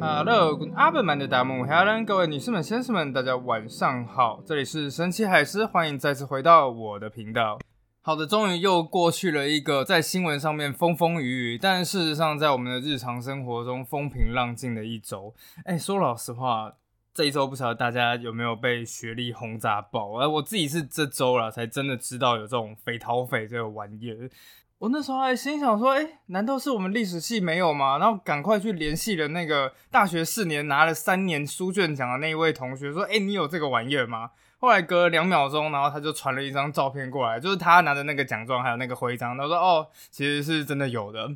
Hello，阿本曼的大幕，Hello，各位女士们、先生们，大家晚上好，这里是神奇海狮，欢迎再次回到我的频道。好的，终于又过去了一个在新闻上面风风雨雨，但事实上在我们的日常生活中风平浪静的一周。哎，说老实话，这一周不晓得大家有没有被学历轰炸爆？而我自己是这周了才真的知道有这种匪逃匪这个玩意儿。我那时候还心想说，哎，难道是我们历史系没有吗？然后赶快去联系了那个大学四年拿了三年书卷奖的那一位同学，说，哎，你有这个玩意儿吗？后来隔了两秒钟，然后他就传了一张照片过来，就是他拿着那个奖状还有那个徽章，他说，哦，其实是真的有的。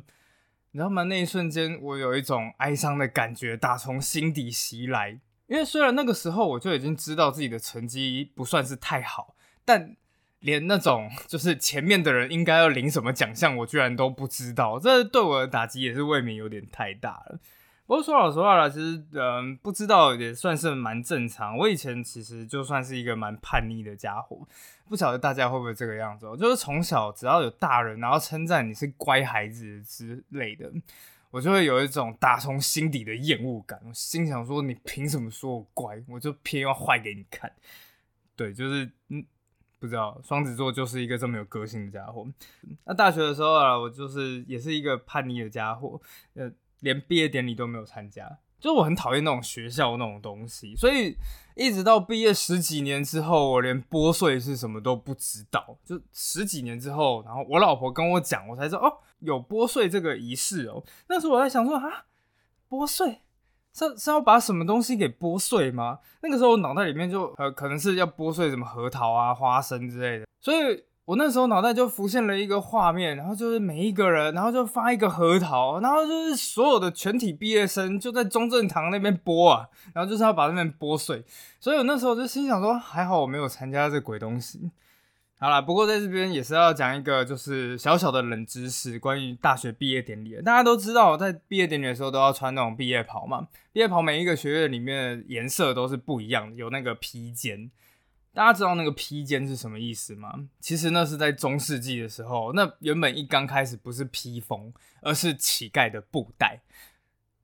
你知道吗？那一瞬间，我有一种哀伤的感觉打从心底袭来，因为虽然那个时候我就已经知道自己的成绩不算是太好，但。连那种就是前面的人应该要领什么奖项，我居然都不知道，这对我的打击也是未免有点太大了。不过说老实话了，其实嗯，不知道也算是蛮正常。我以前其实就算是一个蛮叛逆的家伙，不晓得大家会不会这个样子。就是从小只要有大人然后称赞你是乖孩子之类的，我就会有一种打从心底的厌恶感。我心想说，你凭什么说我乖？我就偏要坏给你看。对，就是嗯。不知道双子座就是一个这么有个性的家伙。那大学的时候啊，我就是也是一个叛逆的家伙，呃，连毕业典礼都没有参加。就我很讨厌那种学校那种东西，所以一直到毕业十几年之后，我连拨穗是什么都不知道。就十几年之后，然后我老婆跟我讲，我才知道哦，有拨穗这个仪式哦。那时候我在想说啊，拨穗。是是要把什么东西给剥碎吗？那个时候我脑袋里面就呃可能是要剥碎什么核桃啊、花生之类的，所以我那时候脑袋就浮现了一个画面，然后就是每一个人，然后就发一个核桃，然后就是所有的全体毕业生就在中正堂那边剥啊，然后就是要把那边剥碎，所以我那时候就心想说，还好我没有参加这鬼东西。好了，不过在这边也是要讲一个，就是小小的冷知识，关于大学毕业典礼。大家都知道，在毕业典礼的时候都要穿那种毕业袍嘛。毕业袍每一个学院里面颜色都是不一样，有那个披肩。大家知道那个披肩是什么意思吗？其实那是在中世纪的时候，那原本一刚开始不是披风，而是乞丐的布袋。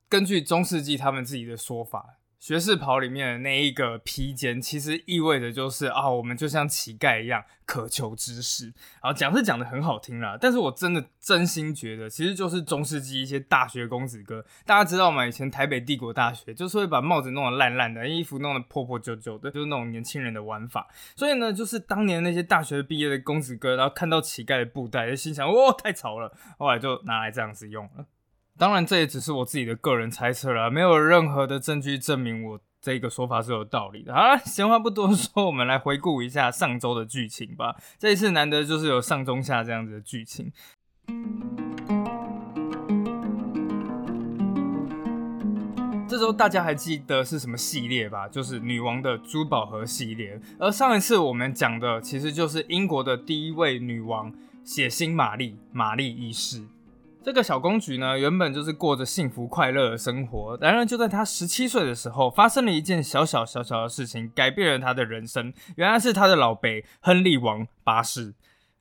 根据中世纪他们自己的说法。学士袍里面的那一个披肩，其实意味着就是啊，我们就像乞丐一样渴求知识。然后讲是讲的很好听啦，但是我真的真心觉得，其实就是中世纪一些大学公子哥。大家知道吗？以前台北帝国大学就是会把帽子弄得烂烂的，衣服弄得破破旧旧的，就是那种年轻人的玩法。所以呢，就是当年那些大学毕业的公子哥，然后看到乞丐的布袋，就心想：哇，太潮了！后来就拿来这样子用了。当然，这也只是我自己的个人猜测了，没有任何的证据证明我这个说法是有道理的。好了，闲话不多说，我们来回顾一下上周的剧情吧。这一次难得就是有上中下这样子的剧情。这周大家还记得是什么系列吧？就是女王的珠宝盒系列。而上一次我们讲的其实就是英国的第一位女王血腥玛丽玛丽一世。这个小公举呢，原本就是过着幸福快乐的生活。然而，就在他十七岁的时候，发生了一件小小小小的事情，改变了他的人生。原来是他的老辈亨利王八世。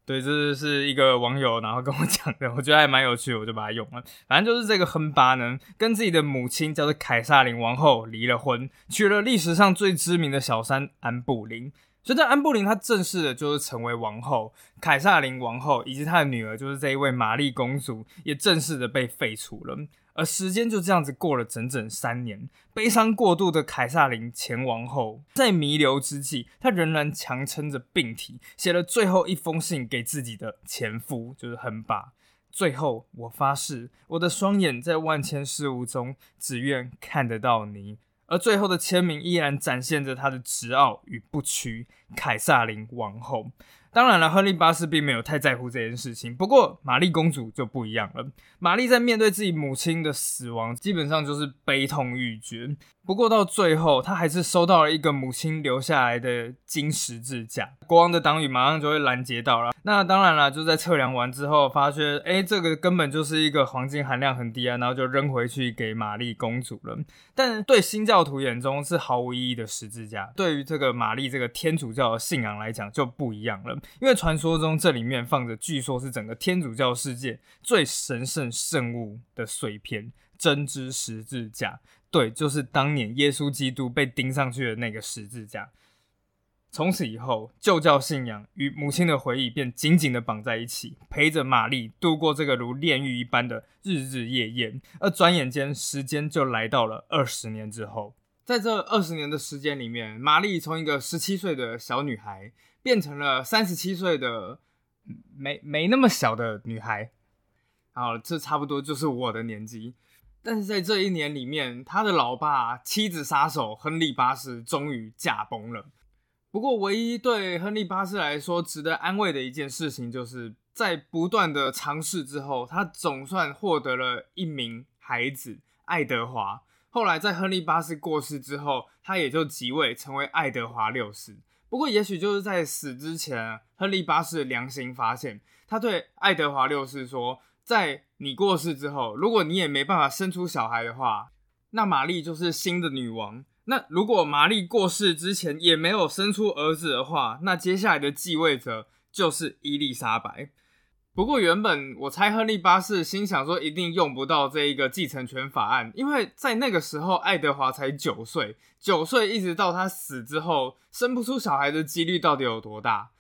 对，这是一个网友然后跟我讲的，我觉得还蛮有趣，我就把它用了。反正就是这个亨八呢，跟自己的母亲叫做凯撒琳王后离了婚，娶了历史上最知名的小三安布林。所以在安布林，她正式的就是成为王后，凯撒琳王后以及她的女儿，就是这一位玛丽公主，也正式的被废除了。而时间就这样子过了整整三年，悲伤过度的凯撒琳前王后，在弥留之际，她仍然强撑着病体，写了最后一封信给自己的前夫，就是亨巴。最后，我发誓，我的双眼在万千事物中，只愿看得到你。而最后的签名依然展现着他的执拗与不屈，凯撒琳王后。当然了，亨利八世并没有太在乎这件事情。不过，玛丽公主就不一样了。玛丽在面对自己母亲的死亡，基本上就是悲痛欲绝。不过到最后，她还是收到了一个母亲留下来的金十字架。国王的党羽马上就会拦截到了。那当然了，就在测量完之后，发现哎，这个根本就是一个黄金含量很低啊，然后就扔回去给玛丽公主了。但对新教徒眼中是毫无意义的十字架，对于这个玛丽这个天主教的信仰来讲就不一样了。因为传说中这里面放着，据说是整个天主教世界最神圣圣物的碎片。真知十字架对，就是当年耶稣基督被钉上去的那个十字架。从此以后，旧教信仰与母亲的回忆便紧紧的绑在一起，陪着玛丽度过这个如炼狱一般的日日夜夜。而转眼间，时间就来到了二十年之后。在这二十年的时间里面，玛丽从一个十七岁的小女孩变成了三十七岁的没没那么小的女孩。好，这差不多就是我的年纪。但是在这一年里面，他的老爸妻子杀手亨利八世终于驾崩了。不过，唯一对亨利八世来说值得安慰的一件事情，就是在不断的尝试之后，他总算获得了一名孩子爱德华。后来，在亨利八世过世之后，他也就即位成为爱德华六世。不过，也许就是在死之前，亨利八世良心发现，他对爱德华六世说：“在你过世之后，如果你也没办法生出小孩的话，那玛丽就是新的女王。”那如果玛丽过世之前也没有生出儿子的话，那接下来的继位者就是伊丽莎白。不过原本我猜亨利八世心想说一定用不到这一个继承权法案，因为在那个时候爱德华才九岁，九岁一直到他死之后生不出小孩的几率到底有多大？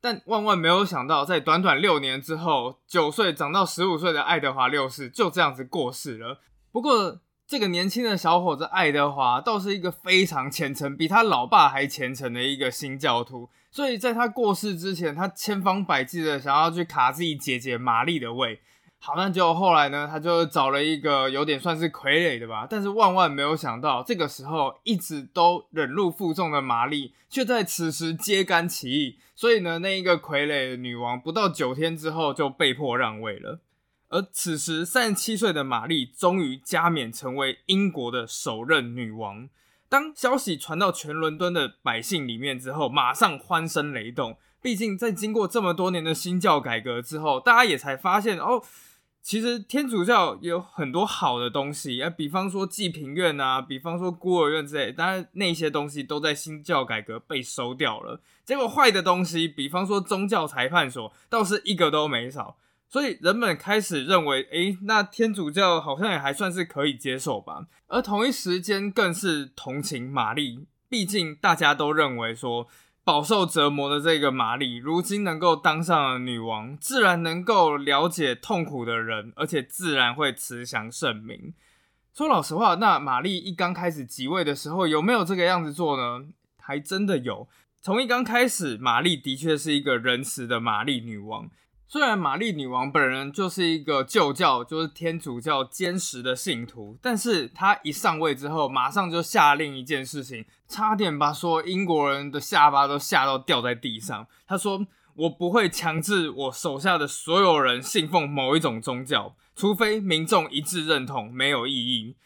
但万万没有想到，在短短六年之后，九岁长到十五岁的爱德华六世就这样子过世了。不过。这个年轻的小伙子爱德华倒是一个非常虔诚，比他老爸还虔诚的一个新教徒，所以在他过世之前，他千方百计的想要去卡自己姐姐玛丽的位。好，那就后来呢，他就找了一个有点算是傀儡的吧，但是万万没有想到，这个时候一直都忍辱负重的玛丽，却在此时揭竿起义。所以呢，那一个傀儡女王不到九天之后就被迫让位了。而此时，三十七岁的玛丽终于加冕成为英国的首任女王。当消息传到全伦敦的百姓里面之后，马上欢声雷动。毕竟，在经过这么多年的新教改革之后，大家也才发现哦，其实天主教有很多好的东西啊，比方说济贫院啊，比方说孤儿院之类。当然，那些东西都在新教改革被收掉了。结果，坏的东西，比方说宗教裁判所，倒是一个都没少。所以人们开始认为，诶，那天主教好像也还算是可以接受吧。而同一时间，更是同情玛丽，毕竟大家都认为说，饱受折磨的这个玛丽，如今能够当上了女王，自然能够了解痛苦的人，而且自然会慈祥圣明。说老实话，那玛丽一刚开始即位的时候，有没有这个样子做呢？还真的有。从一刚开始，玛丽的确是一个仁慈的玛丽女王。虽然玛丽女王本人就是一个旧教，就是天主教坚实的信徒，但是她一上位之后，马上就下令一件事情，差点把说英国人的下巴都吓到掉在地上。她说：“我不会强制我手下的所有人信奉某一种宗教，除非民众一致认同，没有异议。”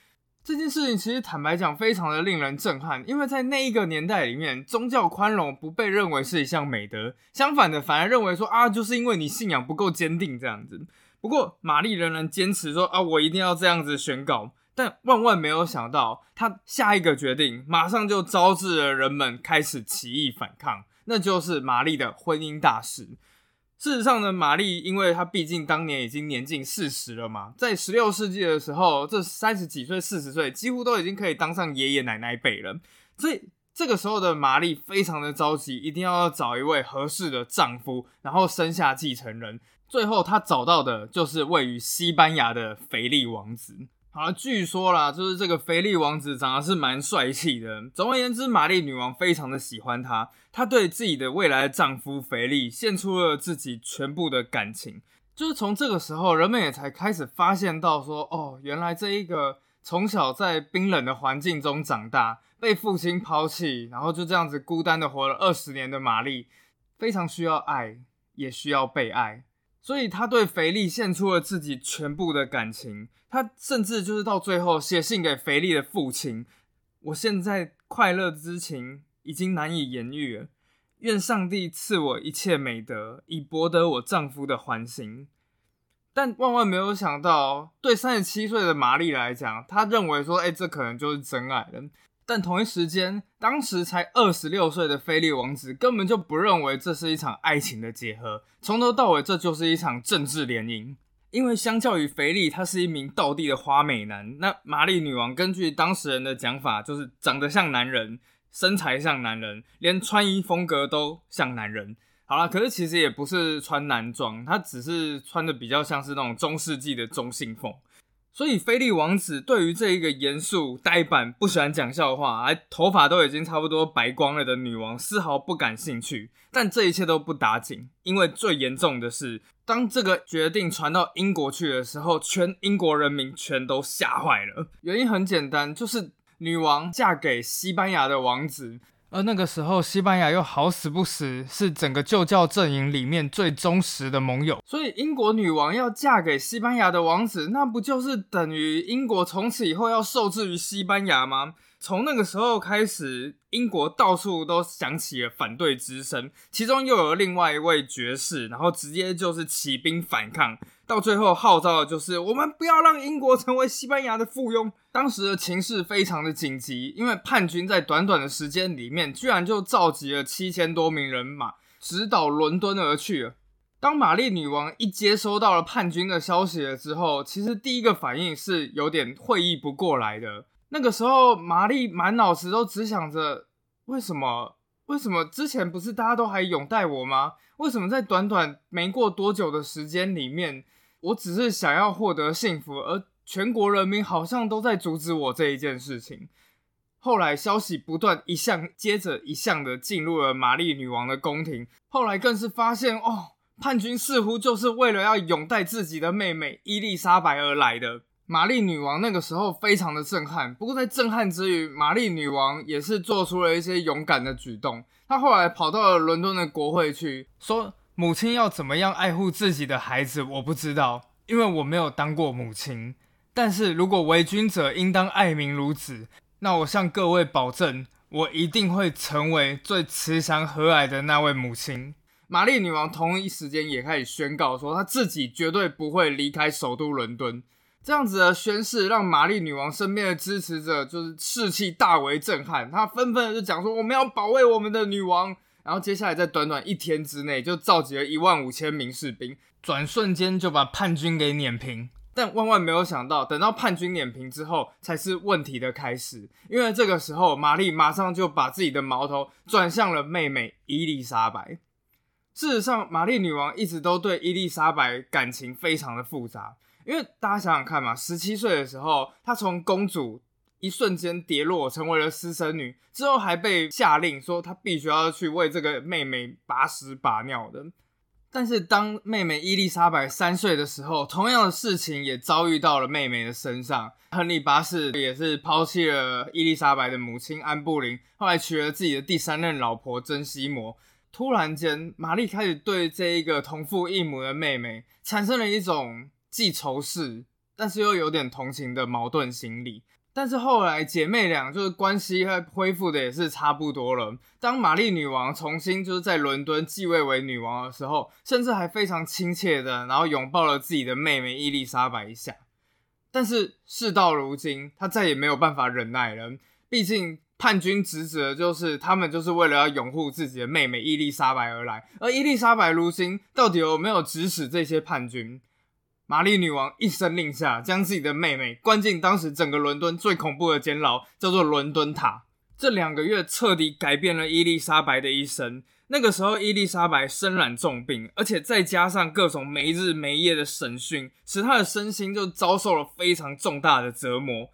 这件事情其实坦白讲，非常的令人震撼，因为在那一个年代里面，宗教宽容不被认为是一项美德，相反的，反而认为说啊，就是因为你信仰不够坚定这样子。不过玛丽仍然坚持说啊，我一定要这样子宣告，但万万没有想到，她下一个决定马上就招致了人们开始起义反抗，那就是玛丽的婚姻大事。事实上呢，玛丽因为她毕竟当年已经年近四十了嘛，在十六世纪的时候，这三十几岁、四十岁几乎都已经可以当上爷爷奶奶辈了。所以这个时候的玛丽非常的着急，一定要找一位合适的丈夫，然后生下继承人。最后她找到的就是位于西班牙的腓力王子。好，据说啦，就是这个菲力王子长得是蛮帅气的。总而言之，玛丽女王非常的喜欢他，她对自己的未来的丈夫菲力献出了自己全部的感情。就是从这个时候，人们也才开始发现到说，哦，原来这一个从小在冰冷的环境中长大，被父亲抛弃，然后就这样子孤单的活了二十年的玛丽，非常需要爱，也需要被爱。所以他对肥力献出了自己全部的感情，他甚至就是到最后写信给肥力的父亲：“我现在快乐之情已经难以言喻了，愿上帝赐我一切美德，以博得我丈夫的欢心。”但万万没有想到，对三十七岁的玛丽来讲，她认为说：“哎，这可能就是真爱了。”但同一时间，当时才二十六岁的菲利王子根本就不认为这是一场爱情的结合，从头到尾这就是一场政治联姻。因为相较于腓力，他是一名道地的花美男。那玛丽女王根据当事人的讲法，就是长得像男人，身材像男人，连穿衣风格都像男人。好了，可是其实也不是穿男装，他只是穿的比较像是那种中世纪的中性风。所以菲利王子对于这一个严肃、呆板、不喜欢讲笑话，还头发都已经差不多白光了的女王，丝毫不感兴趣。但这一切都不打紧，因为最严重的是，当这个决定传到英国去的时候，全英国人民全都吓坏了。原因很简单，就是女王嫁给西班牙的王子。而那个时候，西班牙又好死不死是整个旧教阵营里面最忠实的盟友，所以英国女王要嫁给西班牙的王子，那不就是等于英国从此以后要受制于西班牙吗？从那个时候开始，英国到处都响起了反对之声，其中又有另外一位爵士，然后直接就是起兵反抗，到最后号召的就是我们不要让英国成为西班牙的附庸。当时的情势非常的紧急，因为叛军在短短的时间里面，居然就召集了七千多名人马，直捣伦敦而去了。当玛丽女王一接收到了叛军的消息了之后，其实第一个反应是有点会意不过来的。那个时候，玛丽满脑子都只想着：为什么？为什么之前不是大家都还拥戴我吗？为什么在短短没过多久的时间里面，我只是想要获得幸福，而全国人民好像都在阻止我这一件事情？后来消息不断一项接着一项的进入了玛丽女王的宫廷，后来更是发现，哦，叛军似乎就是为了要拥戴自己的妹妹伊丽莎白而来的。玛丽女王那个时候非常的震撼，不过在震撼之余，玛丽女王也是做出了一些勇敢的举动。她后来跑到了伦敦的国会去，说母亲要怎么样爱护自己的孩子，我不知道，因为我没有当过母亲。但是如果为君者应当爱民如子，那我向各位保证，我一定会成为最慈祥和蔼的那位母亲。玛丽女王同一时间也开始宣告说，她自己绝对不会离开首都伦敦。这样子的宣誓让玛丽女王身边的支持者就是士气大为震撼，他纷纷就讲说我们要保卫我们的女王。然后接下来在短短一天之内就召集了一万五千名士兵，转瞬间就把叛军给碾平。但万万没有想到，等到叛军碾平之后，才是问题的开始。因为这个时候，玛丽马上就把自己的矛头转向了妹妹伊丽莎白。事实上，玛丽女王一直都对伊丽莎白感情非常的复杂。因为大家想想看嘛，十七岁的时候，她从公主一瞬间跌落成为了私生女，之后还被下令说她必须要去为这个妹妹把屎把尿的。但是当妹妹伊丽莎白三岁的时候，同样的事情也遭遇到了妹妹的身上。亨利八世也是抛弃了伊丽莎白的母亲安布林，后来娶了自己的第三任老婆珍西摩。突然间，玛丽开始对这一个同父异母的妹妹产生了一种。既仇视，但是又有点同情的矛盾心理。但是后来姐妹俩就是关系恢复的也是差不多了。当玛丽女王重新就是在伦敦继位为女王的时候，甚至还非常亲切的，然后拥抱了自己的妹妹伊丽莎白一下。但是事到如今，她再也没有办法忍耐了。毕竟叛军指的就是他们就是为了要拥护自己的妹妹伊丽莎白而来，而伊丽莎白如今到底有没有指使这些叛军？玛丽女王一声令下，将自己的妹妹关进当时整个伦敦最恐怖的监牢，叫做伦敦塔。这两个月彻底改变了伊丽莎白的一生。那个时候，伊丽莎白身染重病，而且再加上各种没日没夜的审讯，使她的身心就遭受了非常重大的折磨。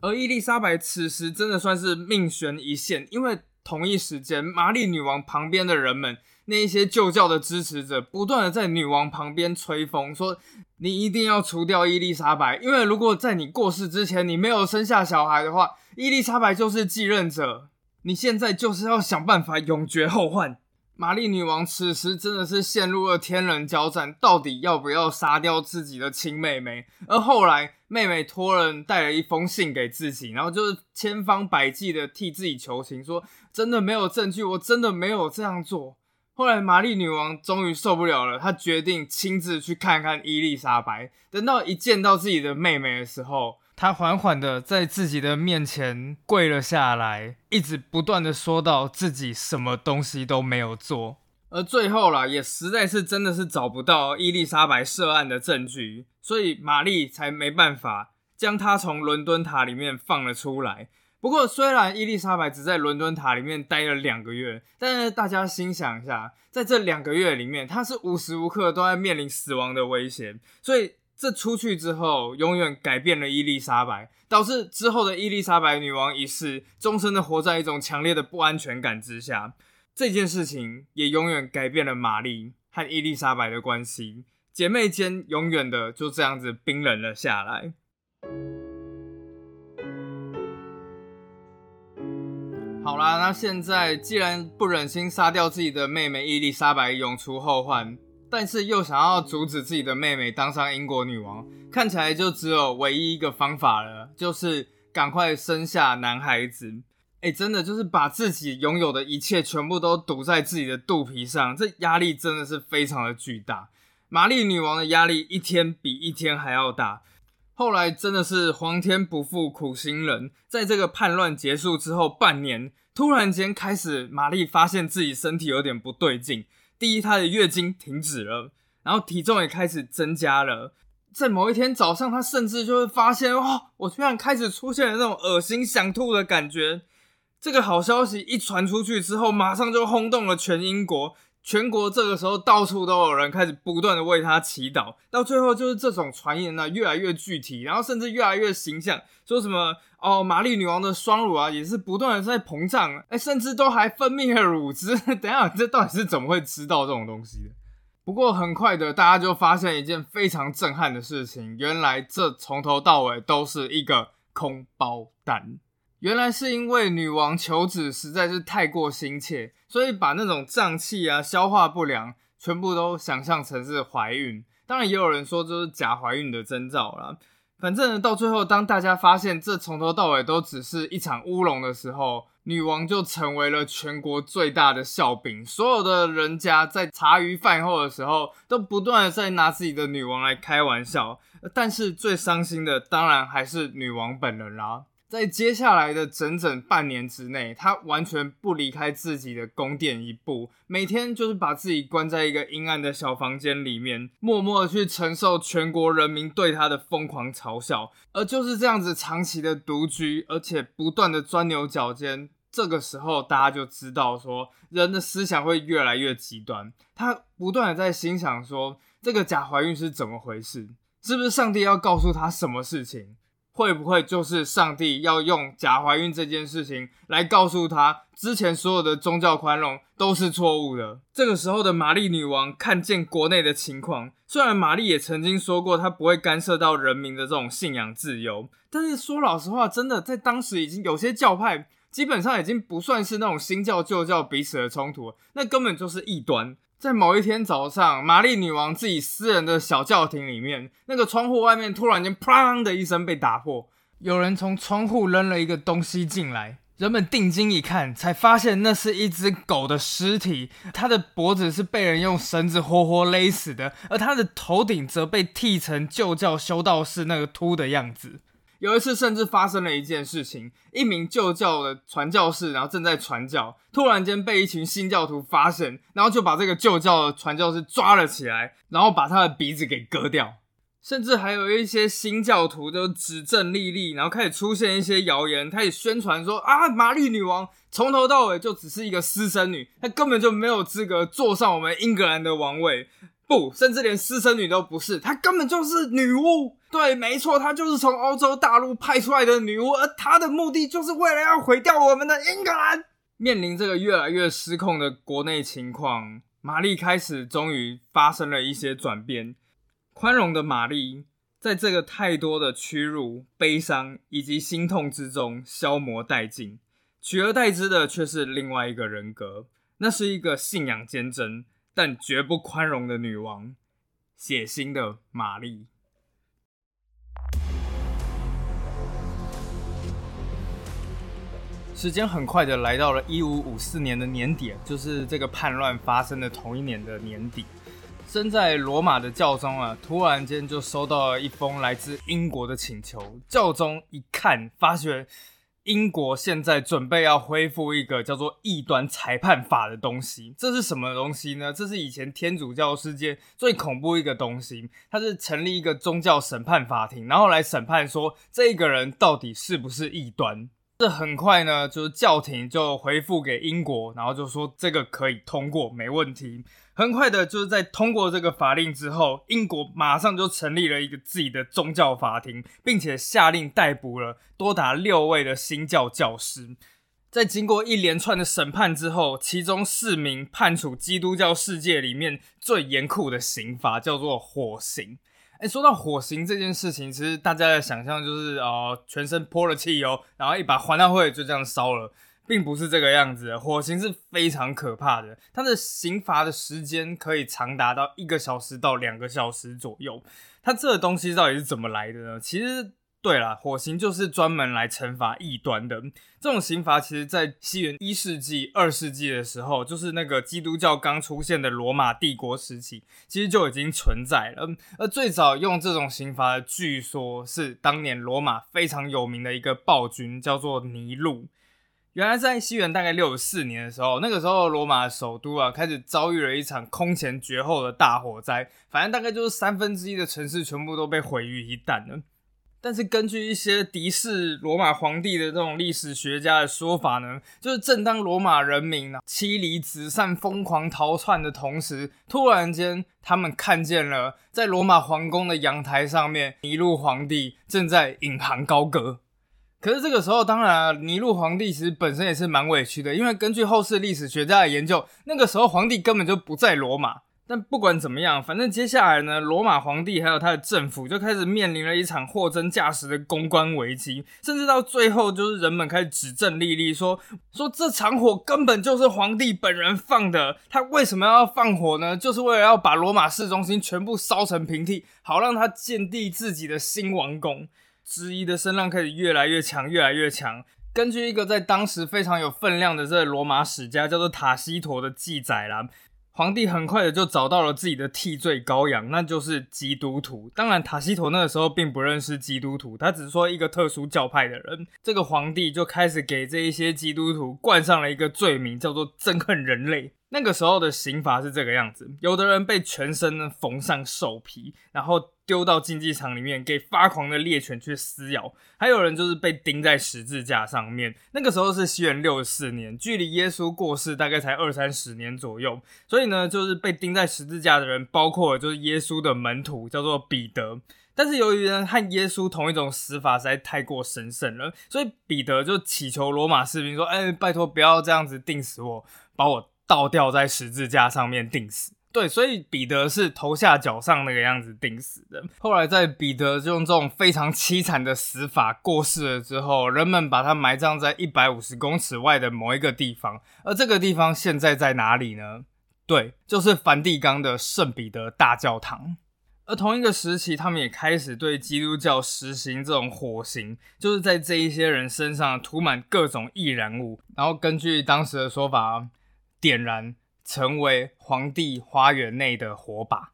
而伊丽莎白此时真的算是命悬一线，因为同一时间，玛丽女王旁边的人们。那一些旧教的支持者不断的在女王旁边吹风，说你一定要除掉伊丽莎白，因为如果在你过世之前你没有生下小孩的话，伊丽莎白就是继任者。你现在就是要想办法永绝后患。玛丽女王此时真的是陷入了天人交战，到底要不要杀掉自己的亲妹妹？而后来妹妹托人带了一封信给自己，然后就是千方百计的替自己求情，说真的没有证据，我真的没有这样做。后来，玛丽女王终于受不了了，她决定亲自去看看伊丽莎白。等到一见到自己的妹妹的时候，她缓缓的在自己的面前跪了下来，一直不断的说到自己什么东西都没有做。而最后啦，也实在是真的是找不到伊丽莎白涉案的证据，所以玛丽才没办法将她从伦敦塔里面放了出来。不过，虽然伊丽莎白只在伦敦塔里面待了两个月，但是大家心想一下，在这两个月里面，她是无时无刻都在面临死亡的危险，所以这出去之后，永远改变了伊丽莎白，导致之后的伊丽莎白女王一世终身的活在一种强烈的不安全感之下。这件事情也永远改变了玛丽和伊丽莎白的关系，姐妹间永远的就这样子冰冷了下来。好啦，那现在既然不忍心杀掉自己的妹妹伊丽莎白永除后患，但是又想要阻止自己的妹妹当上英国女王，看起来就只有唯一一个方法了，就是赶快生下男孩子。哎，真的就是把自己拥有的一切全部都堵在自己的肚皮上，这压力真的是非常的巨大。玛丽女王的压力一天比一天还要大。后来真的是皇天不负苦心人，在这个叛乱结束之后半年，突然间开始，玛丽发现自己身体有点不对劲。第一，她的月经停止了，然后体重也开始增加了。在某一天早上，她甚至就会发现，哇，我居然开始出现了那种恶心想吐的感觉。这个好消息一传出去之后，马上就轰动了全英国，全国这个时候到处都有人开始不断的为他祈祷，到最后就是这种传言呢越来越具体，然后甚至越来越形象，说什么哦，玛丽女王的双乳啊也是不断的在膨胀，哎，甚至都还分泌了乳汁。等下，这到底是怎么会知道这种东西的？不过很快的，大家就发现一件非常震撼的事情，原来这从头到尾都是一个空包弹。原来是因为女王求子实在是太过心切，所以把那种胀气啊、消化不良全部都想象成是怀孕。当然，也有人说这是假怀孕的征兆啦。反正到最后，当大家发现这从头到尾都只是一场乌龙的时候，女王就成为了全国最大的笑柄。所有的人家在茶余饭后的时候，都不断的在拿自己的女王来开玩笑。但是最伤心的，当然还是女王本人啦。在接下来的整整半年之内，他完全不离开自己的宫殿一步，每天就是把自己关在一个阴暗的小房间里面，默默的去承受全国人民对他的疯狂嘲笑。而就是这样子长期的独居，而且不断的钻牛角尖，这个时候大家就知道说，人的思想会越来越极端。他不断的在心想说，这个假怀孕是怎么回事？是不是上帝要告诉他什么事情？会不会就是上帝要用假怀孕这件事情来告诉他，之前所有的宗教宽容都是错误的？这个时候的玛丽女王看见国内的情况，虽然玛丽也曾经说过她不会干涉到人民的这种信仰自由，但是说老实话，真的在当时已经有些教派基本上已经不算是那种新教旧教彼此的冲突，那根本就是异端。在某一天早上，玛丽女王自己私人的小教廷里面，那个窗户外面突然间“砰”的一声被打破，有人从窗户扔了一个东西进来。人们定睛一看，才发现那是一只狗的尸体，它的脖子是被人用绳子活活勒死的，而它的头顶则被剃成旧教修道士那个秃的样子。有一次，甚至发生了一件事情：一名旧教的传教士，然后正在传教，突然间被一群新教徒发现，然后就把这个旧教的传教士抓了起来，然后把他的鼻子给割掉。甚至还有一些新教徒就指证莉莉，然后开始出现一些谣言，开始宣传说啊，玛丽女王从头到尾就只是一个私生女，她根本就没有资格坐上我们英格兰的王位。不，甚至连私生女都不是，她根本就是女巫。对，没错，她就是从欧洲大陆派出来的女巫，而她的目的就是为了要毁掉我们的英格兰。面临这个越来越失控的国内情况，玛丽开始终于发生了一些转变。宽容的玛丽，在这个太多的屈辱、悲伤以及心痛之中消磨殆尽，取而代之的却是另外一个人格，那是一个信仰坚贞。但绝不宽容的女王，血腥的玛丽。时间很快的来到了一五五四年的年底，就是这个叛乱发生的同一年的年底。身在罗马的教宗啊，突然间就收到了一封来自英国的请求。教宗一看，发觉英国现在准备要恢复一个叫做异端裁判法的东西，这是什么东西呢？这是以前天主教世界最恐怖一个东西，它是成立一个宗教审判法庭，然后来审判说这个人到底是不是异端。这很快呢，就是教廷就回复给英国，然后就说这个可以通过，没问题。很快的，就是在通过这个法令之后，英国马上就成立了一个自己的宗教法庭，并且下令逮捕了多达六位的新教教师。在经过一连串的审判之后，其中四名判处基督教世界里面最严酷的刑罚，叫做火刑。哎，说到火刑这件事情，其实大家的想象就是哦，全身泼了汽油，然后一把环道会就这样烧了。并不是这个样子，火刑是非常可怕的，它的刑罚的时间可以长达到一个小时到两个小时左右。它这个东西到底是怎么来的呢？其实，对了，火刑就是专门来惩罚异端的。这种刑罚其实，在西元一世纪、二世纪的时候，就是那个基督教刚出现的罗马帝国时期，其实就已经存在了。而最早用这种刑罚的，据说是当年罗马非常有名的一个暴君，叫做尼禄。原来在西元大概六十四年的时候，那个时候罗马首都啊开始遭遇了一场空前绝后的大火灾，反正大概就是三分之一的城市全部都被毁于一旦了。但是根据一些敌视罗马皇帝的这种历史学家的说法呢，就是正当罗马人民啊妻离子散、疯狂逃窜的同时，突然间他们看见了在罗马皇宫的阳台上面，尼禄皇帝正在引吭高歌。可是这个时候，当然，啊尼禄皇帝其实本身也是蛮委屈的，因为根据后世历史学家的研究，那个时候皇帝根本就不在罗马。但不管怎么样，反正接下来呢，罗马皇帝还有他的政府就开始面临了一场货真价实的公关危机，甚至到最后，就是人们开始指证莉莉说说这场火根本就是皇帝本人放的，他为什么要放火呢？就是为了要把罗马市中心全部烧成平地，好让他建立自己的新王宫。质疑的声浪开始越来越强，越来越强。根据一个在当时非常有分量的这个罗马史家叫做塔西佗的记载啦，皇帝很快的就找到了自己的替罪羔羊，那就是基督徒。当然，塔西佗那个时候并不认识基督徒，他只是说一个特殊教派的人。这个皇帝就开始给这一些基督徒冠上了一个罪名，叫做憎恨人类。那个时候的刑罚是这个样子：有的人被全身呢缝上兽皮，然后丢到竞技场里面给发狂的猎犬去撕咬；还有人就是被钉在十字架上面。那个时候是西元六四年，距离耶稣过世大概才二三十年左右。所以呢，就是被钉在十字架的人，包括就是耶稣的门徒，叫做彼得。但是由于呢和耶稣同一种死法实在太过神圣了，所以彼得就祈求罗马士兵说：“哎，拜托不要这样子钉死我，把我。”倒吊在十字架上面钉死，对，所以彼得是头下脚上那个样子钉死的。后来在彼得用这种非常凄惨的死法过世了之后，人们把他埋葬在一百五十公尺外的某一个地方，而这个地方现在在哪里呢？对，就是梵蒂冈的圣彼得大教堂。而同一个时期，他们也开始对基督教实行这种火刑，就是在这一些人身上涂满各种易燃物，然后根据当时的说法。点燃，成为皇帝花园内的火把，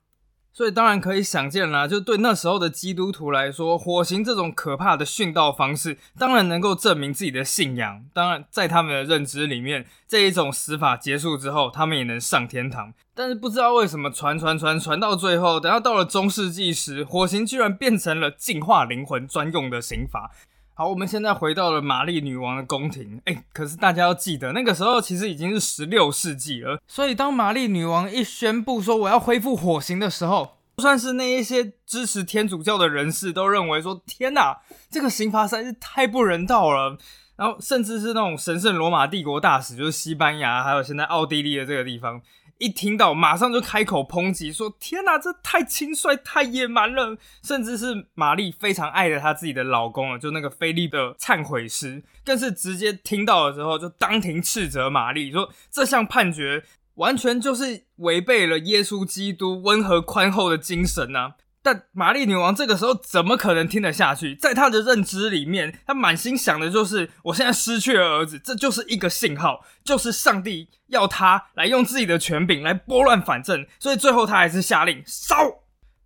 所以当然可以想见啦，就对那时候的基督徒来说，火刑这种可怕的殉道方式，当然能够证明自己的信仰。当然，在他们的认知里面，这一种死法结束之后，他们也能上天堂。但是不知道为什么，传传传传到最后，等到到了中世纪时，火刑居然变成了净化灵魂专用的刑罚。好，我们现在回到了玛丽女王的宫廷。哎，可是大家要记得，那个时候其实已经是十六世纪了。所以当玛丽女王一宣布说我要恢复火刑的时候，就算是那一些支持天主教的人士都认为说：天哪，这个刑罚实在是太不人道了。然后甚至是那种神圣罗马帝国大使，就是西班牙还有现在奥地利的这个地方。一听到，马上就开口抨击，说：“天哪，这太轻率、太野蛮了！”甚至是玛丽非常爱的她自己的老公啊，就那个菲利的忏悔师，更是直接听到了之后，就当庭斥责玛丽，说：“这项判决完全就是违背了耶稣基督温和宽厚的精神呐！”但玛丽女王这个时候怎么可能听得下去？在她的认知里面，她满心想的就是：我现在失去了儿子，这就是一个信号，就是上帝要她来用自己的权柄来拨乱反正。所以最后她还是下令烧。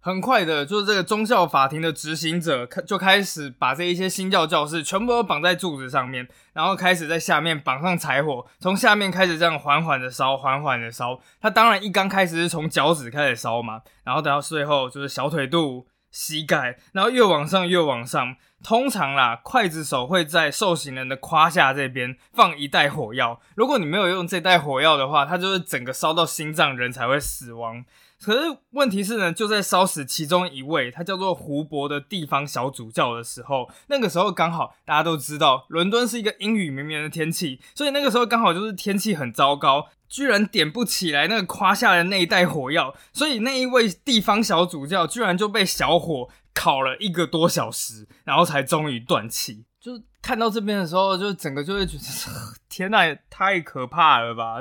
很快的，就是这个宗教法庭的执行者开就开始把这一些新教教士全部都绑在柱子上面，然后开始在下面绑上柴火，从下面开始这样缓缓的烧，缓缓的烧。他当然一刚开始是从脚趾开始烧嘛，然后等到最后就是小腿肚、膝盖，然后越往上越往上。通常啦，刽子手会在受刑人的胯下这边放一袋火药，如果你没有用这袋火药的话，它就是整个烧到心脏，人才会死亡。可是问题是呢，就在烧死其中一位，他叫做胡伯的地方小主教的时候，那个时候刚好大家都知道，伦敦是一个阴雨绵绵的天气，所以那个时候刚好就是天气很糟糕，居然点不起来那个胯下的那一袋火药，所以那一位地方小主教居然就被小火烤了一个多小时，然后才终于断气。就看到这边的时候，就整个就会觉得，天呐，也太可怕了吧！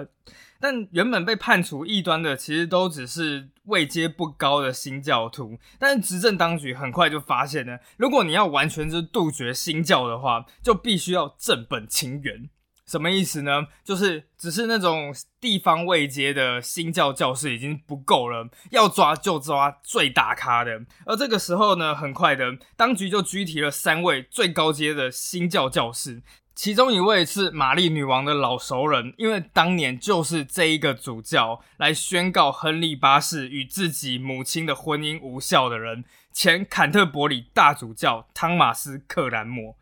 但原本被判处异端的，其实都只是位阶不高的新教徒。但是执政当局很快就发现了，如果你要完全是杜绝新教的话，就必须要正本清源。什么意思呢？就是只是那种地方位阶的新教教士已经不够了，要抓就抓最大咖的。而这个时候呢，很快的，当局就拘提了三位最高阶的新教教士。其中一位是玛丽女王的老熟人，因为当年就是这一个主教来宣告亨利八世与自己母亲的婚姻无效的人，前坎特伯里大主教汤马斯·克兰摩。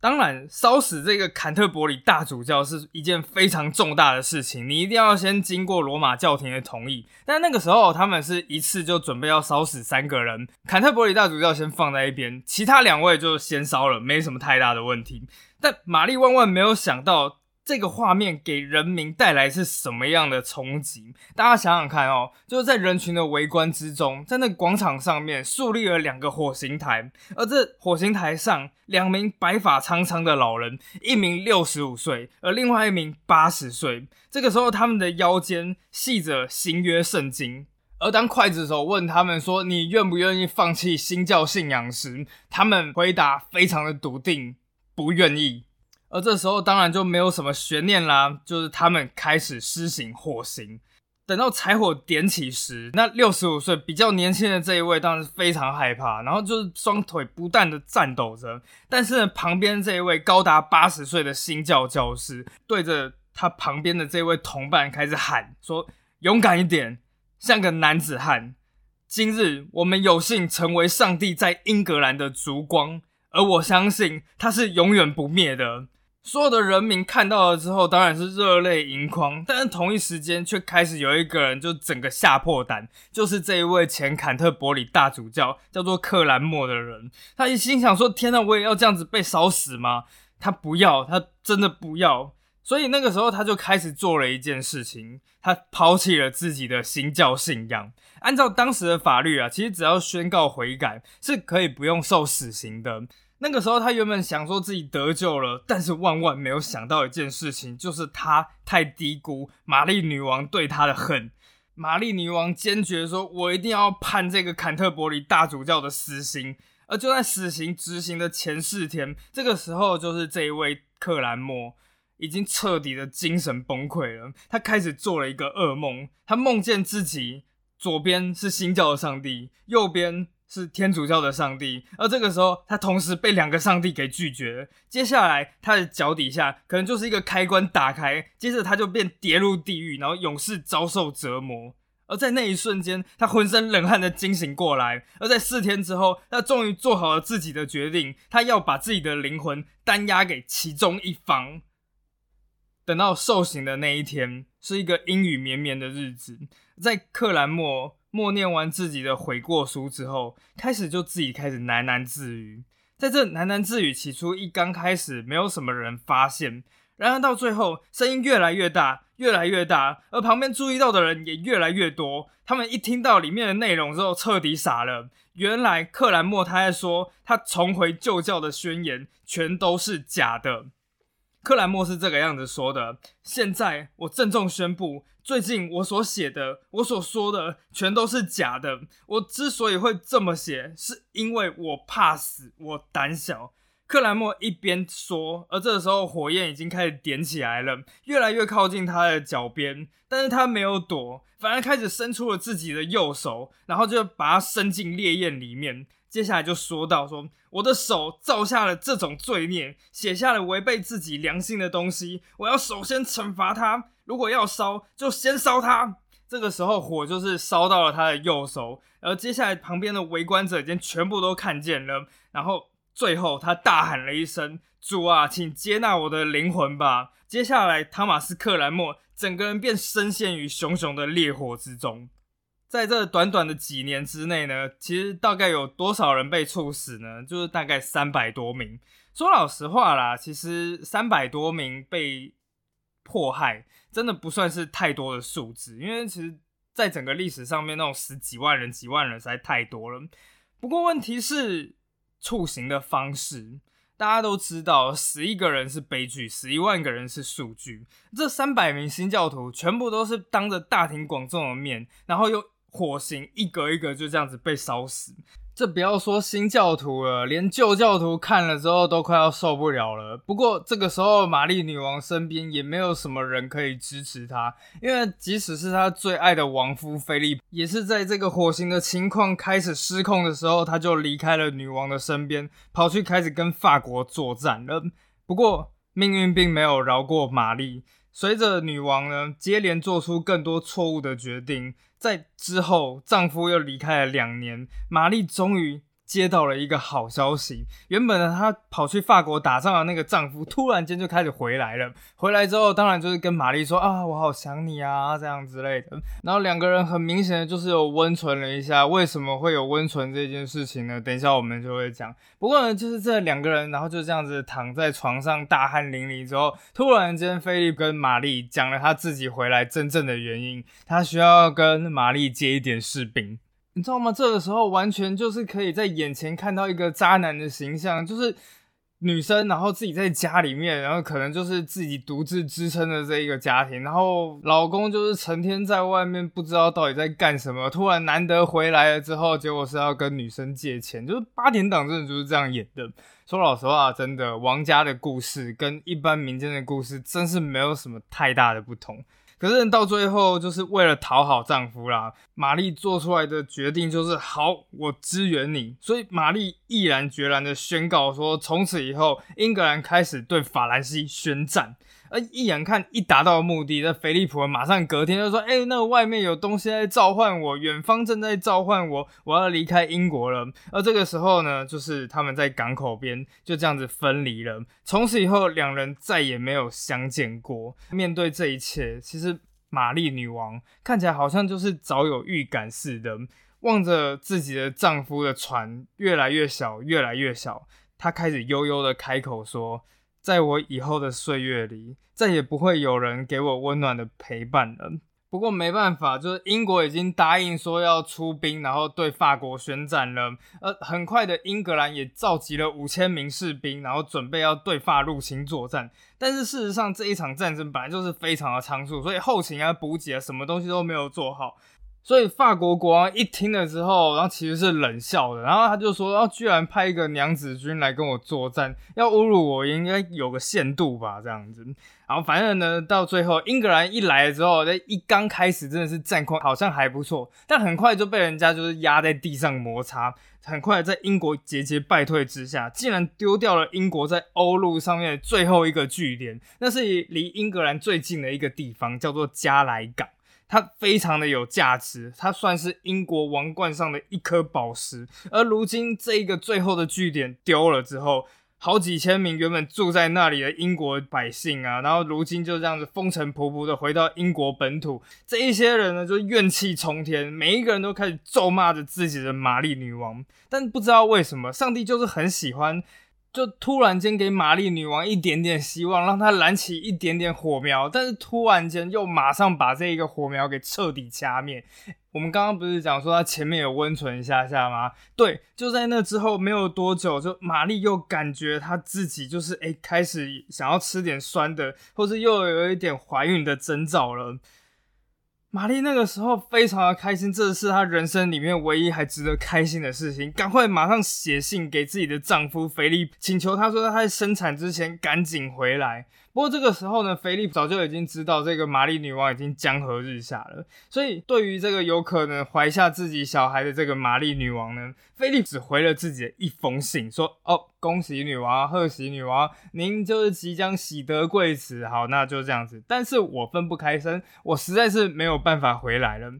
当然，烧死这个坎特伯里大主教是一件非常重大的事情，你一定要先经过罗马教廷的同意。但那个时候，他们是一次就准备要烧死三个人，坎特伯里大主教先放在一边，其他两位就先烧了，没什么太大的问题。但玛丽万万没有想到，这个画面给人民带来是什么样的冲击？大家想想看哦，就是在人群的围观之中，在那广场上面树立了两个火刑台，而这火刑台上两名白发苍苍的老人，一名六十五岁，而另外一名八十岁。这个时候，他们的腰间系着新约圣经，而当刽子手问他们说：“你愿不愿意放弃新教信仰？”时，他们回答非常的笃定。不愿意，而这时候当然就没有什么悬念啦，就是他们开始施行火刑。等到柴火点起时，那六十五岁比较年轻的这一位当然是非常害怕，然后就是双腿不断的颤抖着。但是旁边这一位高达八十岁的新教教师对着他旁边的这位同伴开始喊说：“勇敢一点，像个男子汉。今日我们有幸成为上帝在英格兰的烛光。”而我相信它是永远不灭的。所有的人民看到了之后，当然是热泪盈眶。但是同一时间，却开始有一个人就整个吓破胆，就是这一位前坎特伯里大主教，叫做克兰默的人。他一心想说：“天哪，我也要这样子被烧死吗？”他不要，他真的不要。所以那个时候，他就开始做了一件事情，他抛弃了自己的新教信仰。按照当时的法律啊，其实只要宣告悔改，是可以不用受死刑的。那个时候，他原本想说自己得救了，但是万万没有想到一件事情，就是他太低估玛丽女王对他的恨。玛丽女王坚决说：“我一定要判这个坎特伯里大主教的死刑。”而就在死刑执行的前四天，这个时候就是这一位克兰默已经彻底的精神崩溃了。他开始做了一个噩梦，他梦见自己左边是新教的上帝，右边。是天主教的上帝，而这个时候他同时被两个上帝给拒绝。接下来他的脚底下可能就是一个开关打开，接着他就变跌入地狱，然后永世遭受折磨。而在那一瞬间，他浑身冷汗的惊醒过来。而在四天之后，他终于做好了自己的决定，他要把自己的灵魂单押给其中一方。等到受刑的那一天，是一个阴雨绵绵的日子，在克兰默。默念完自己的悔过书之后，开始就自己开始喃喃自语。在这喃喃自语，起初一刚开始没有什么人发现，然而到最后，声音越来越大，越来越大，而旁边注意到的人也越来越多。他们一听到里面的内容之后，彻底傻了。原来克兰默他在说，他重回旧教的宣言全都是假的。克莱默是这个样子说的。现在我郑重宣布。最近我所写的，我所说的，全都是假的。我之所以会这么写，是因为我怕死，我胆小。克兰莫一边说，而这个时候火焰已经开始点起来了，越来越靠近他的脚边。但是他没有躲，反而开始伸出了自己的右手，然后就把它伸进烈焰里面。接下来就说到说，我的手造下了这种罪孽，写下了违背自己良心的东西。我要首先惩罚他，如果要烧，就先烧他。这个时候火就是烧到了他的右手，而接下来旁边的围观者已经全部都看见了。然后最后他大喊了一声：“主啊，请接纳我的灵魂吧！”接下来汤马斯克兰莫整个人便深陷于熊熊的烈火之中。在这短短的几年之内呢，其实大概有多少人被处死呢？就是大概三百多名。说老实话啦，其实三百多名被迫害。真的不算是太多的数字，因为其实，在整个历史上面，那种十几万人、几万人实在太多了。不过问题是，处刑的方式，大家都知道，死一个人是悲剧，死一万个人是数据。这三百名新教徒全部都是当着大庭广众的面，然后用火刑一格一格就这样子被烧死。这不要说新教徒了，连旧教徒看了之后都快要受不了了。不过这个时候，玛丽女王身边也没有什么人可以支持她，因为即使是她最爱的亡夫菲利，也是在这个火星的情况开始失控的时候，他就离开了女王的身边，跑去开始跟法国作战了。不过命运并没有饶过玛丽，随着女王呢接连做出更多错误的决定。在之后，丈夫又离开了两年，玛丽终于。接到了一个好消息，原本呢，她跑去法国打仗的那个丈夫，突然间就开始回来了。回来之后，当然就是跟玛丽说啊，我好想你啊，这样之类的。然后两个人很明显的就是有温存了一下。为什么会有温存这件事情呢？等一下我们就会讲。不过呢，就是这两个人，然后就这样子躺在床上大汗淋漓之后，突然间菲利跟玛丽讲了他自己回来真正的原因，他需要跟玛丽借一点士兵。你知道吗？这个时候完全就是可以在眼前看到一个渣男的形象，就是女生，然后自己在家里面，然后可能就是自己独自支撑的这一个家庭，然后老公就是成天在外面不知道到底在干什么，突然难得回来了之后，结果是要跟女生借钱，就是八点档真的就是这样演的。说老实话，真的王家的故事跟一般民间的故事真是没有什么太大的不同。可是到最后，就是为了讨好丈夫啦，玛丽做出来的决定就是好，我支援你。所以玛丽毅然决然的宣告说，从此以后，英格兰开始对法兰西宣战。而一眼看一达到目的，那菲利普马上隔天就说：“哎，那外面有东西在召唤我，远方正在召唤我，我要离开英国了。”而这个时候呢，就是他们在港口边就这样子分离了。从此以后，两人再也没有相见过。面对这一切，其实玛丽女王看起来好像就是早有预感似的，望着自己的丈夫的船越来越小，越来越小，她开始悠悠的开口说。在我以后的岁月里，再也不会有人给我温暖的陪伴了。不过没办法，就是英国已经答应说要出兵，然后对法国宣战了。而很快的，英格兰也召集了五千名士兵，然后准备要对法入侵作战。但是事实上，这一场战争本来就是非常的仓促，所以后勤啊、补给啊，什么东西都没有做好。所以法国国王一听了之后，然后其实是冷笑的，然后他就说：“哦，居然派一个娘子军来跟我作战，要侮辱我，应该有个限度吧？这样子。”然后反正呢，到最后英格兰一来了之后，那一刚开始真的是战况好像还不错，但很快就被人家就是压在地上摩擦，很快在英国节节败退之下，竟然丢掉了英国在欧陆上面最后一个据点，那是离英格兰最近的一个地方，叫做加莱港。它非常的有价值，它算是英国王冠上的一颗宝石。而如今这一个最后的据点丢了之后，好几千名原本住在那里的英国百姓啊，然后如今就这样子风尘仆仆的回到英国本土，这一些人呢就怨气冲天，每一个人都开始咒骂着自己的玛丽女王。但不知道为什么，上帝就是很喜欢。就突然间给玛丽女王一点点希望，让她燃起一点点火苗，但是突然间又马上把这一个火苗给彻底掐灭。我们刚刚不是讲说她前面有温存一下下吗？对，就在那之后没有多久，就玛丽又感觉她自己就是哎开始想要吃点酸的，或是又有一点怀孕的征兆了。玛丽那个时候非常的开心，这是她人生里面唯一还值得开心的事情。赶快马上写信给自己的丈夫菲利，请求他说他在生产之前赶紧回来。不过这个时候呢，菲利早就已经知道这个玛丽女王已经江河日下了，所以对于这个有可能怀下自己小孩的这个玛丽女王呢，菲利只回了自己的一封信，说：“哦，恭喜女王，贺喜女王，您就是即将喜得贵子，好，那就这样子。但是我分不开身，我实在是没有办法回来了。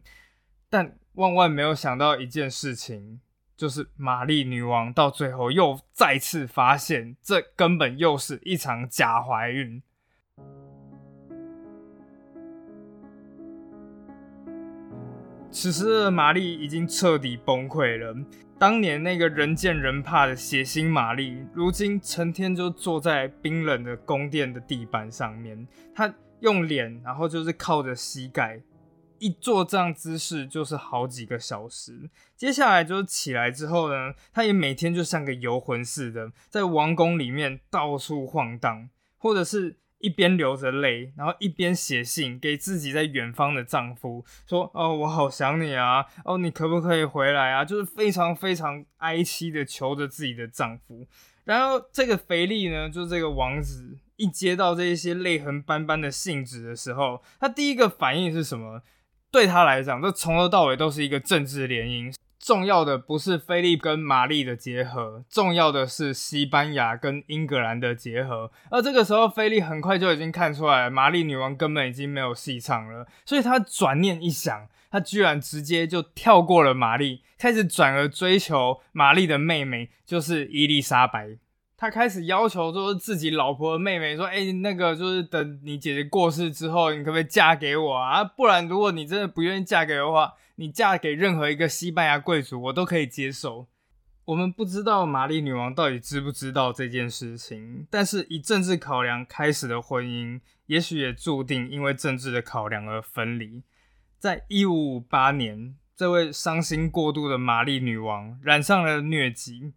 但万万没有想到一件事情。”就是玛丽女王到最后又再次发现，这根本又是一场假怀孕。此时的玛丽已经彻底崩溃了。当年那个人见人怕的血腥玛丽，如今成天就坐在冰冷的宫殿的地板上面，她用脸，然后就是靠着膝盖。一做这样姿势就是好几个小时，接下来就是起来之后呢，他也每天就像个游魂似的，在王宫里面到处晃荡，或者是一边流着泪，然后一边写信给自己在远方的丈夫，说：“哦，我好想你啊，哦，你可不可以回来啊？”就是非常非常哀戚的求着自己的丈夫。然后这个肥力呢，就这个王子一接到这一些泪痕斑斑的信纸的时候，他第一个反应是什么？对他来讲，这从头到尾都是一个政治联姻。重要的不是菲利跟玛丽的结合，重要的是西班牙跟英格兰的结合。而这个时候，菲利很快就已经看出来，玛丽女王根本已经没有戏唱了。所以他转念一想，他居然直接就跳过了玛丽，开始转而追求玛丽的妹妹，就是伊丽莎白。他开始要求说自己老婆的妹妹说：“哎，那个就是等你姐姐过世之后，你可不可以嫁给我啊？不然如果你真的不愿意嫁给的话，你嫁给任何一个西班牙贵族，我都可以接受。”我们不知道玛丽女王到底知不知道这件事情，但是以政治考量开始的婚姻，也许也注定因为政治的考量而分离。在一五五八年，这位伤心过度的玛丽女王染上了疟疾。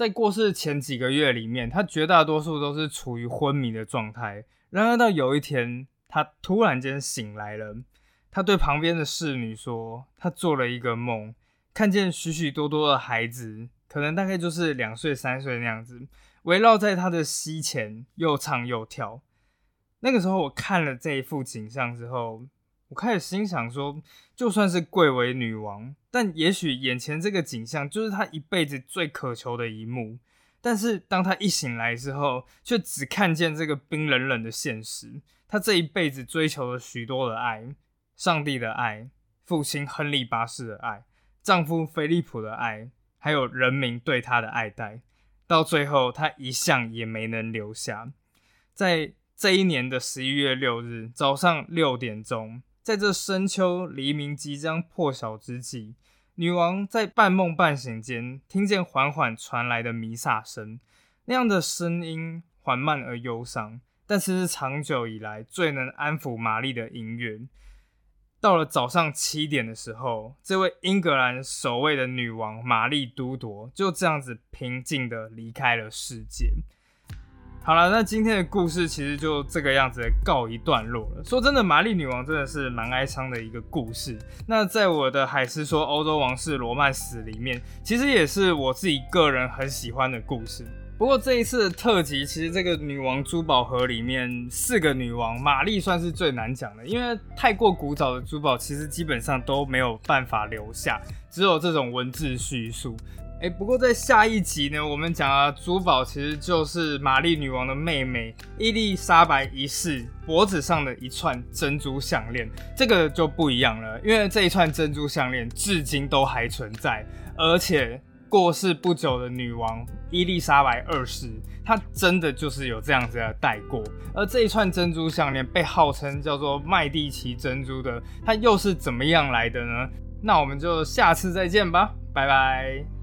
在过世前几个月里面，他绝大多数都是处于昏迷的状态。然而到有一天，他突然间醒来了。他对旁边的侍女说：“他做了一个梦，看见许许多多的孩子，可能大概就是两岁、三岁那样子，围绕在他的膝前，又唱又跳。”那个时候，我看了这一幅景象之后。我开始心想说，就算是贵为女王，但也许眼前这个景象就是她一辈子最渴求的一幕。但是当她一醒来之后，却只看见这个冰冷冷的现实。她这一辈子追求了许多的爱，上帝的爱，父亲亨利八世的爱，丈夫菲利普的爱，还有人民对她的爱戴。到最后，她一项也没能留下。在这一年的十一月六日早上六点钟。在这深秋黎明即将破晓之际，女王在半梦半醒间听见缓缓传来的弥撒声。那样的声音缓慢而忧伤，但是是长久以来最能安抚玛丽的音乐。到了早上七点的时候，这位英格兰首位的女王玛丽都铎就这样子平静的离开了世界。好了，那今天的故事其实就这个样子告一段落了。说真的，玛丽女王真的是蛮哀伤的一个故事。那在我的《海狮说欧洲王室罗曼史》里面，其实也是我自己个人很喜欢的故事。不过这一次的特辑，其实这个女王珠宝盒里面四个女王，玛丽算是最难讲的，因为太过古早的珠宝，其实基本上都没有办法留下，只有这种文字叙述。哎，不过在下一集呢，我们讲的珠宝其实就是玛丽女王的妹妹伊丽莎白一世脖子上的一串珍珠项链，这个就不一样了，因为这一串珍珠项链至今都还存在，而且过世不久的女王伊丽莎白二世，她真的就是有这样子的戴过，而这一串珍珠项链被号称叫做麦蒂奇珍珠的，它又是怎么样来的呢？那我们就下次再见吧，拜拜。